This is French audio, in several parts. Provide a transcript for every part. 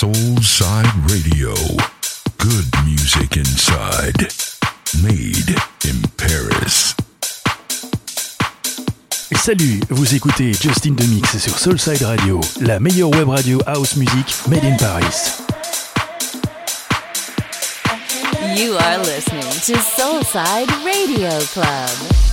Soulside Radio. Good music inside. Made in Paris. Salut, vous écoutez Justin Demix sur Soulside Radio, la meilleure web radio house music made in Paris. You are listening to Soulside Radio Club.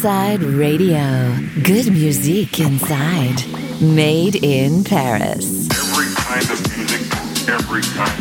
Soulside Radio. Good music inside. Made in Paris. Every kind of music every kind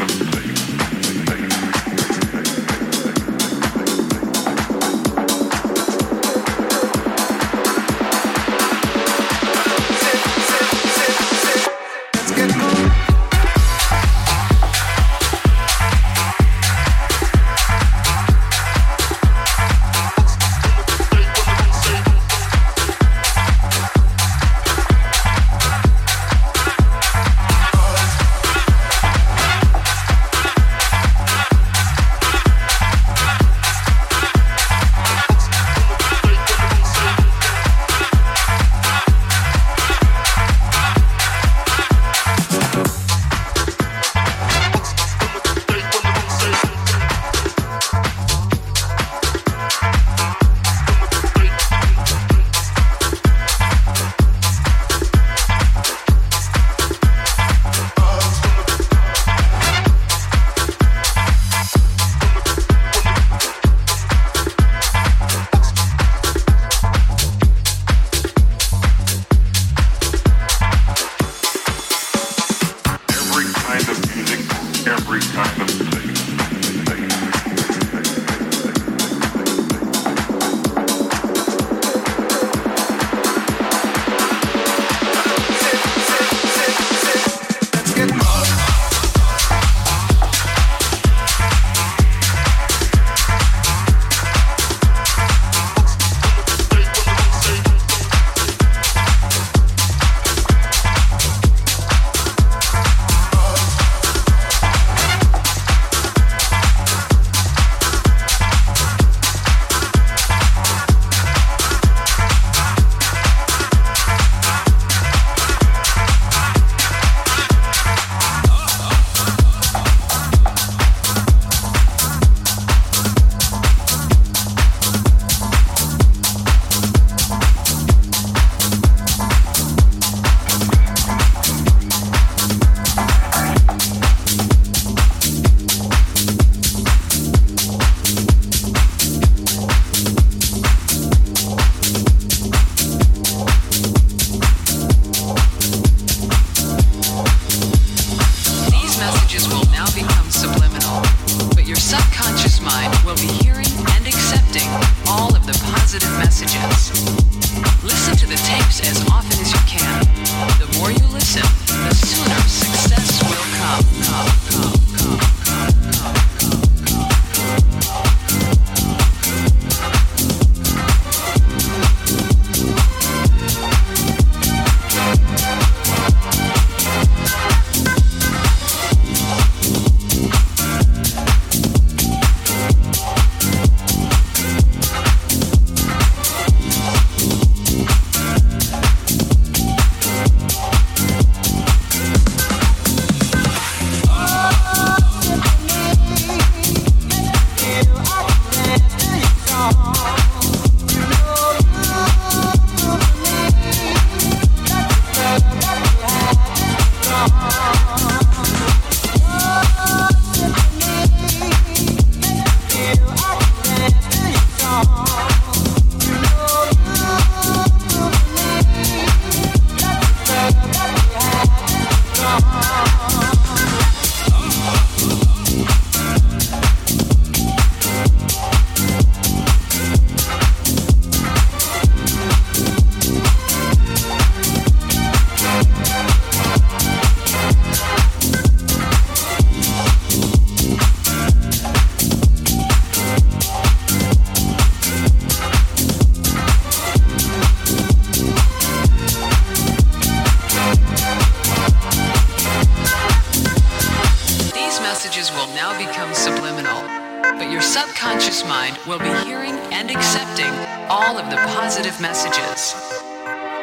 messages.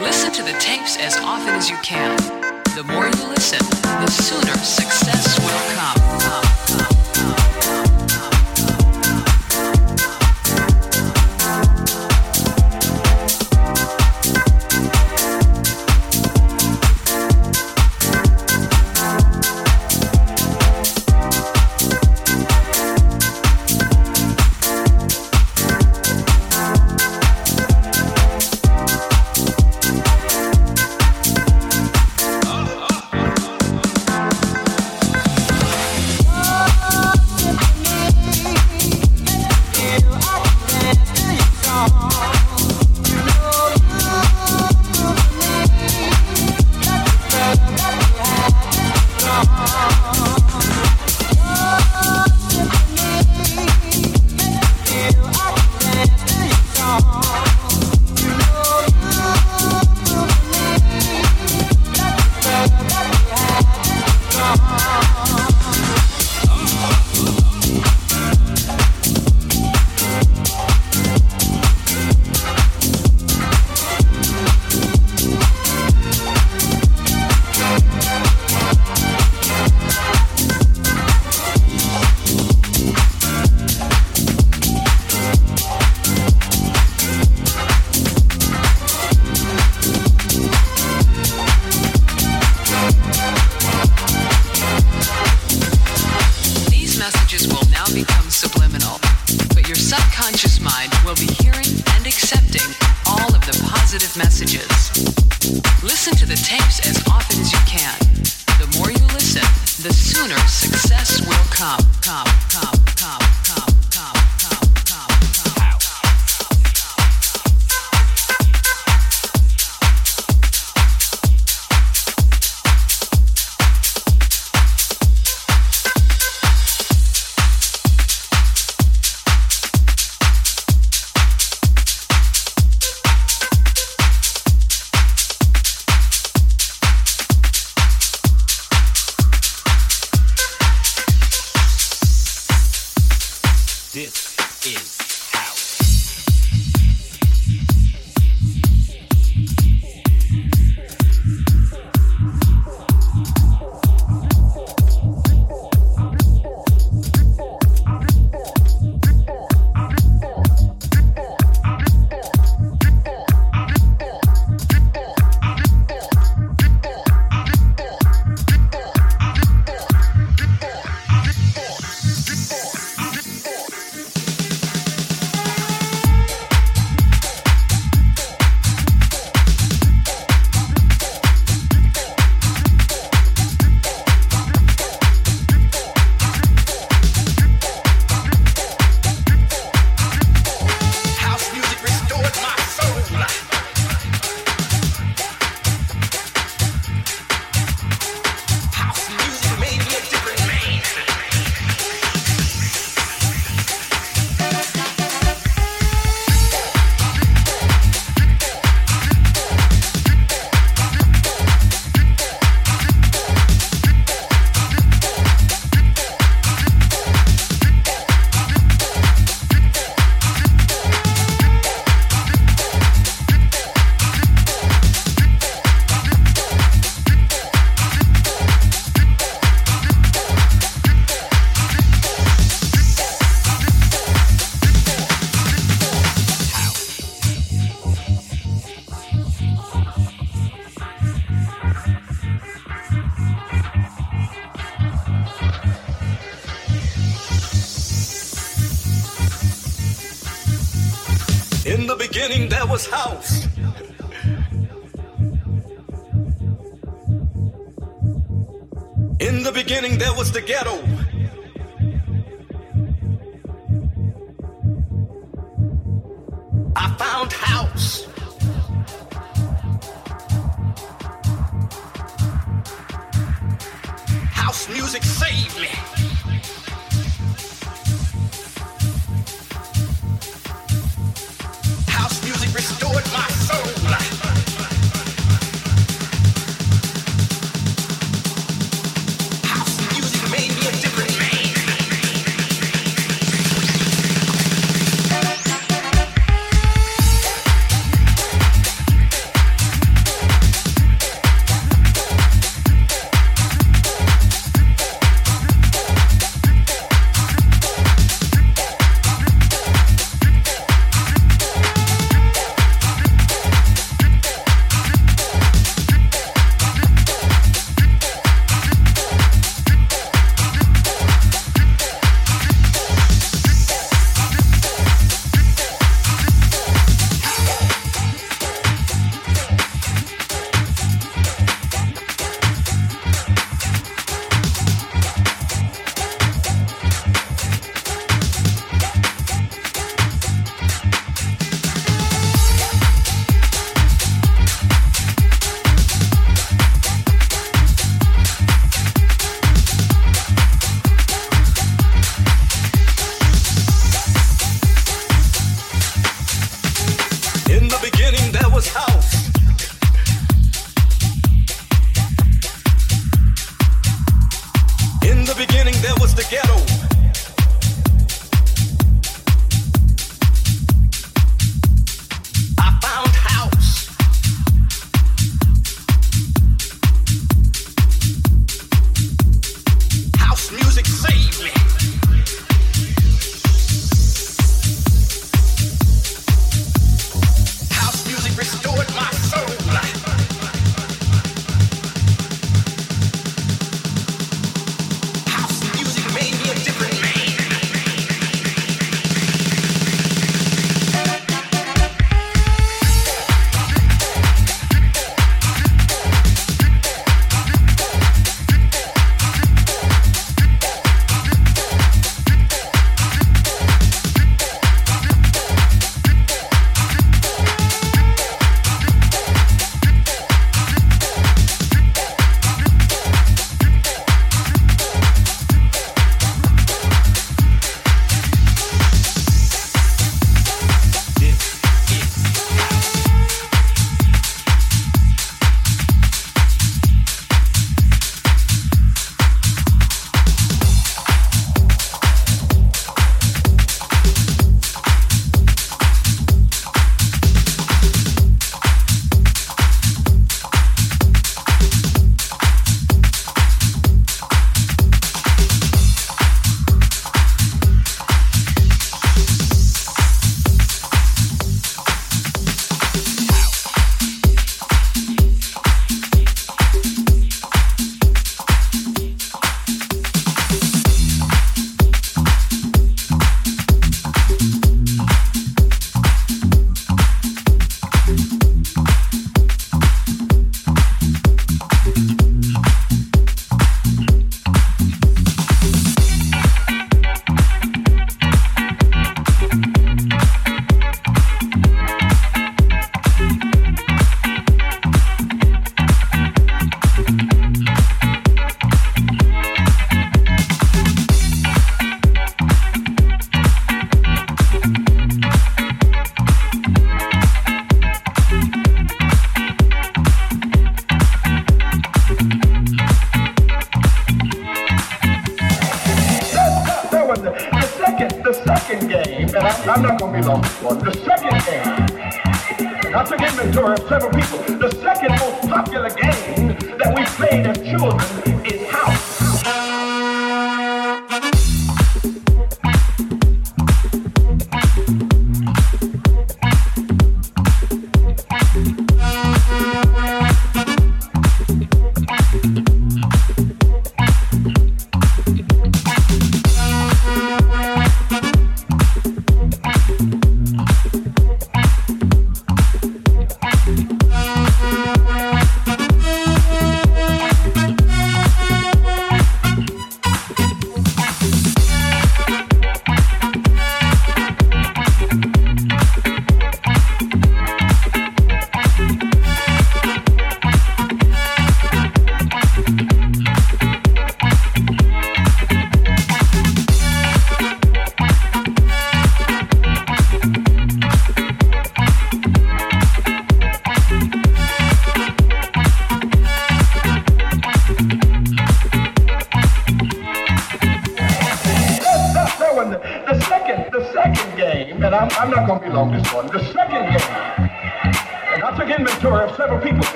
Listen to the tapes as often as you can. The more you listen, the sooner success will come. come, come.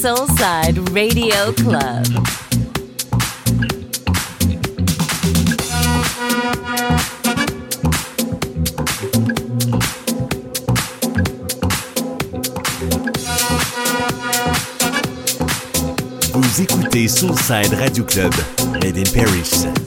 Soulside Radio Club. Vous écoutez Soulside Radio Club, Made in Paris.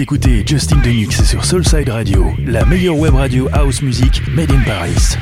Écoutez Justin Denix sur Soulside Radio, la meilleure web radio house music made in Paris.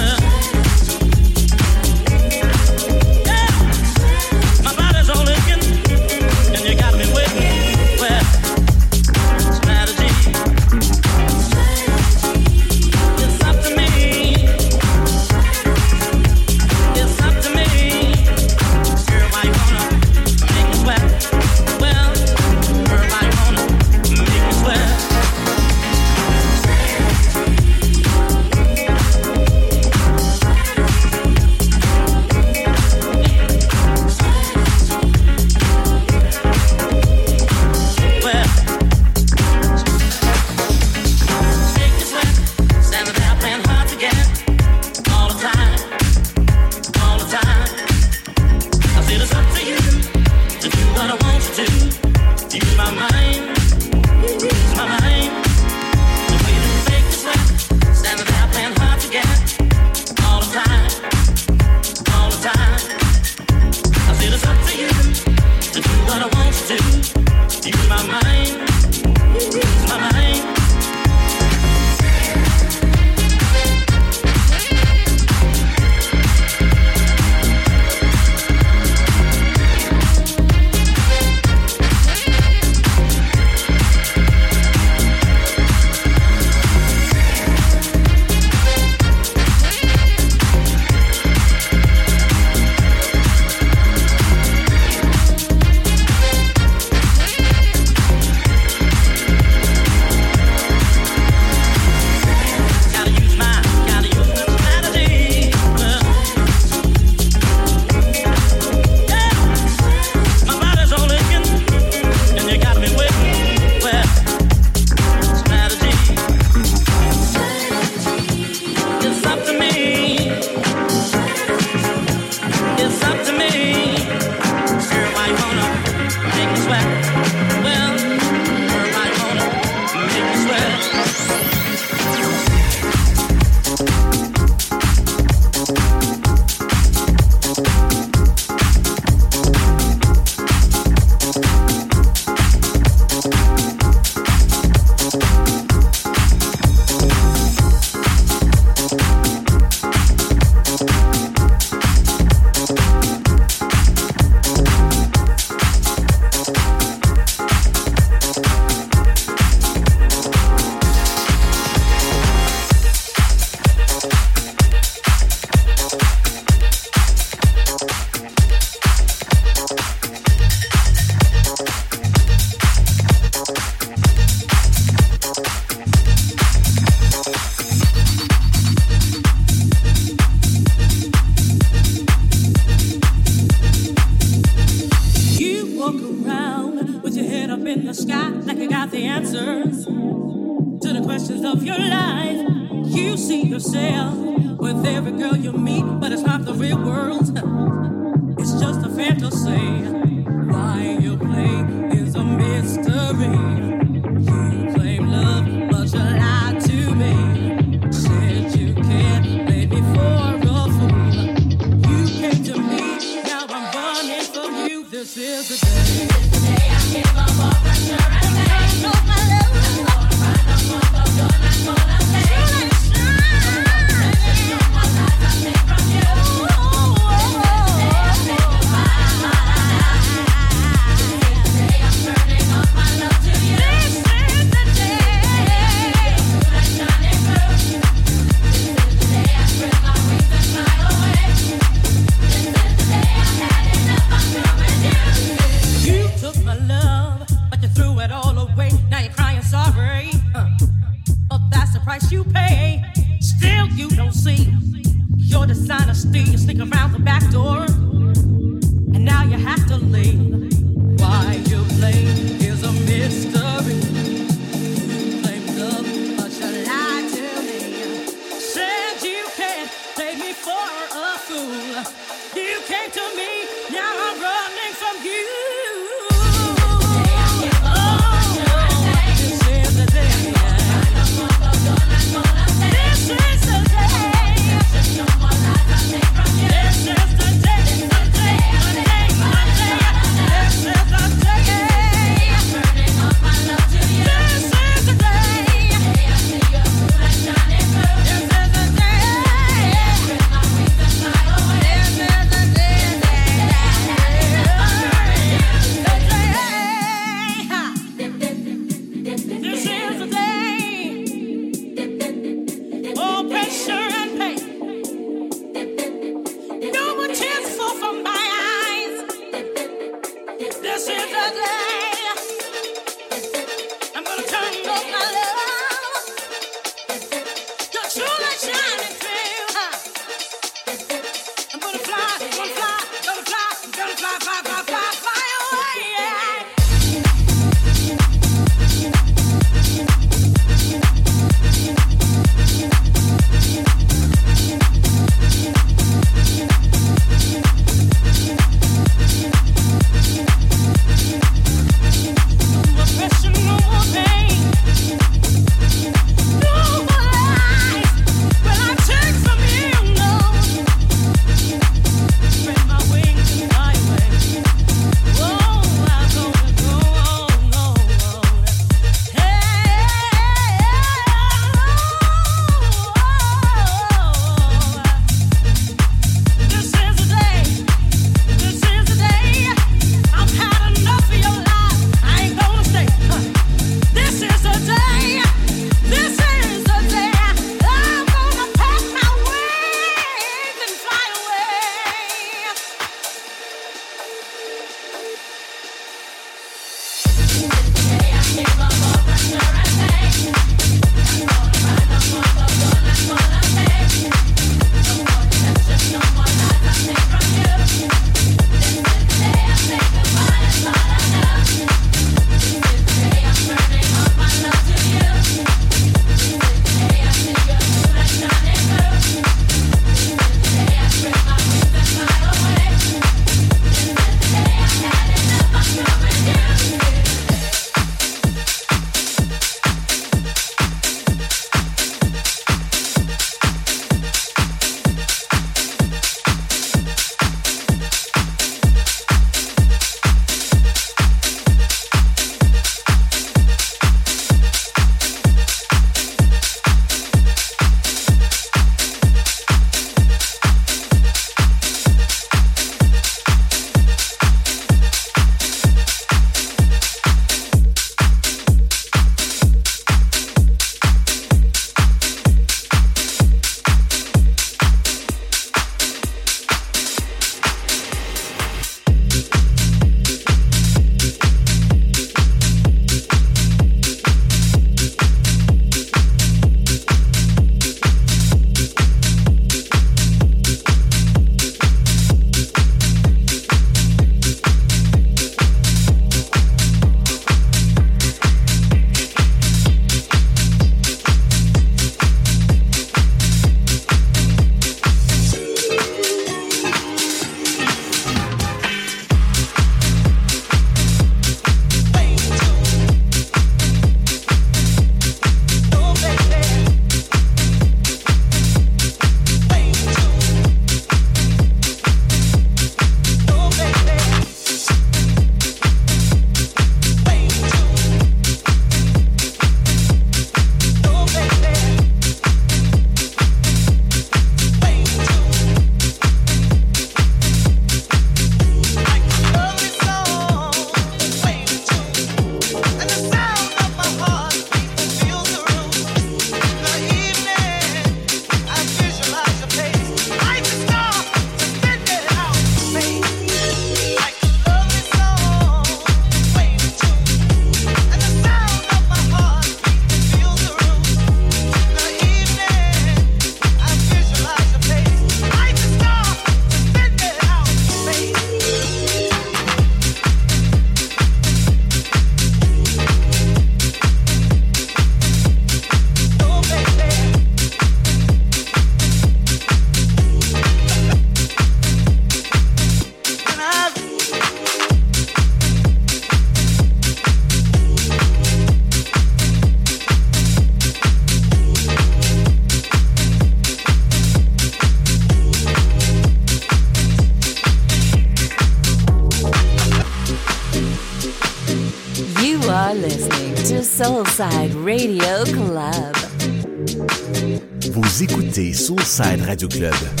Radio Club,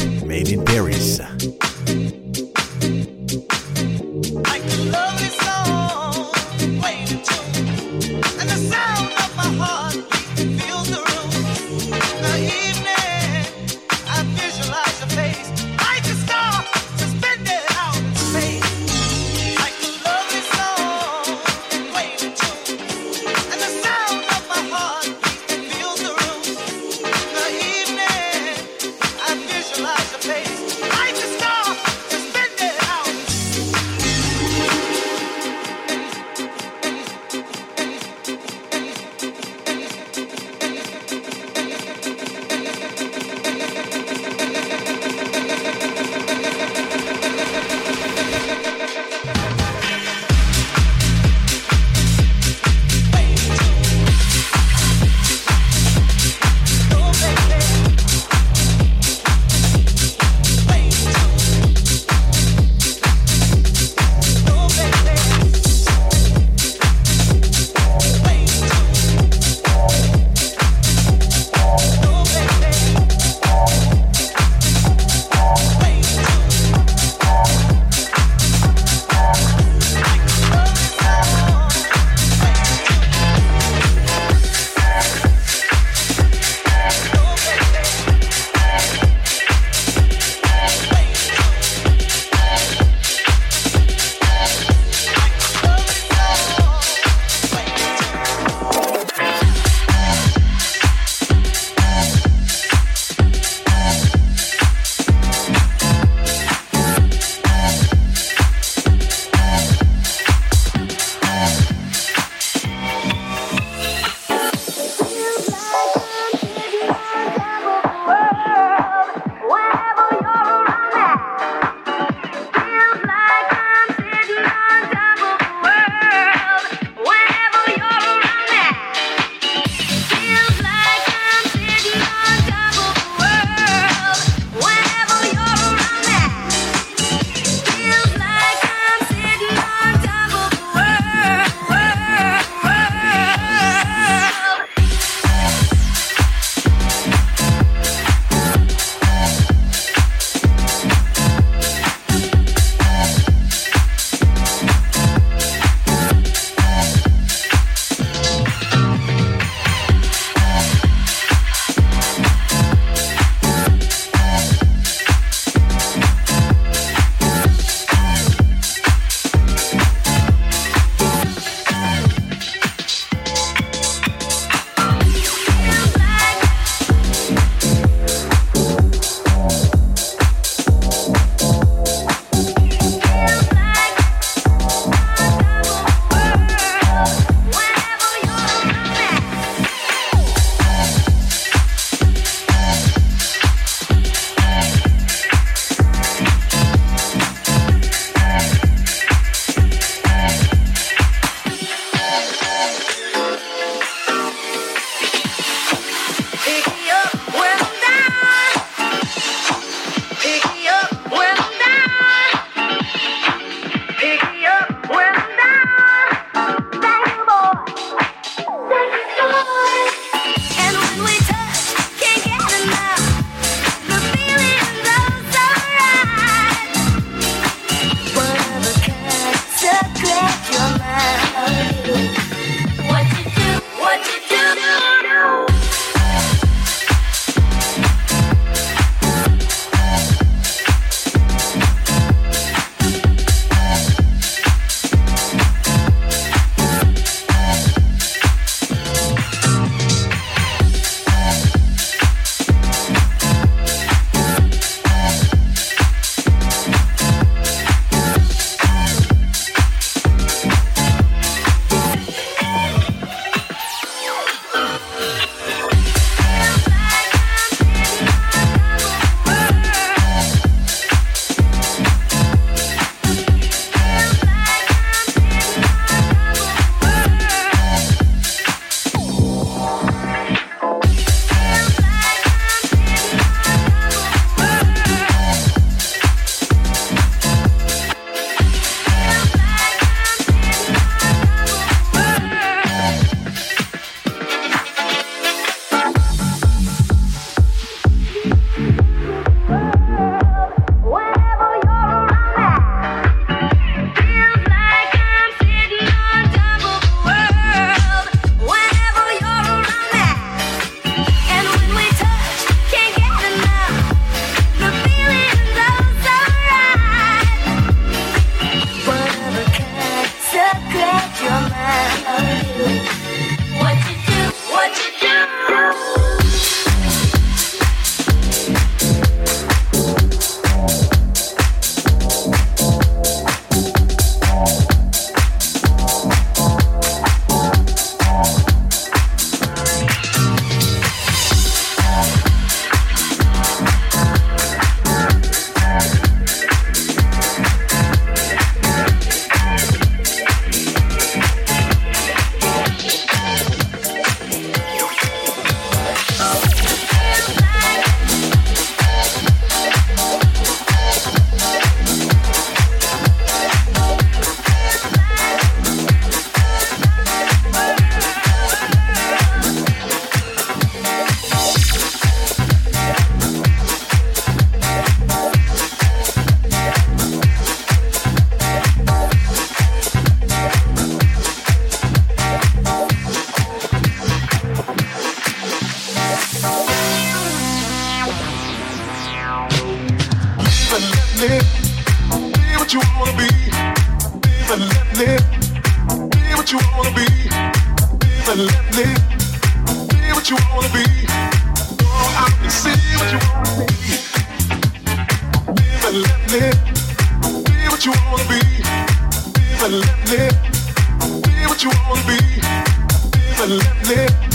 to live, live.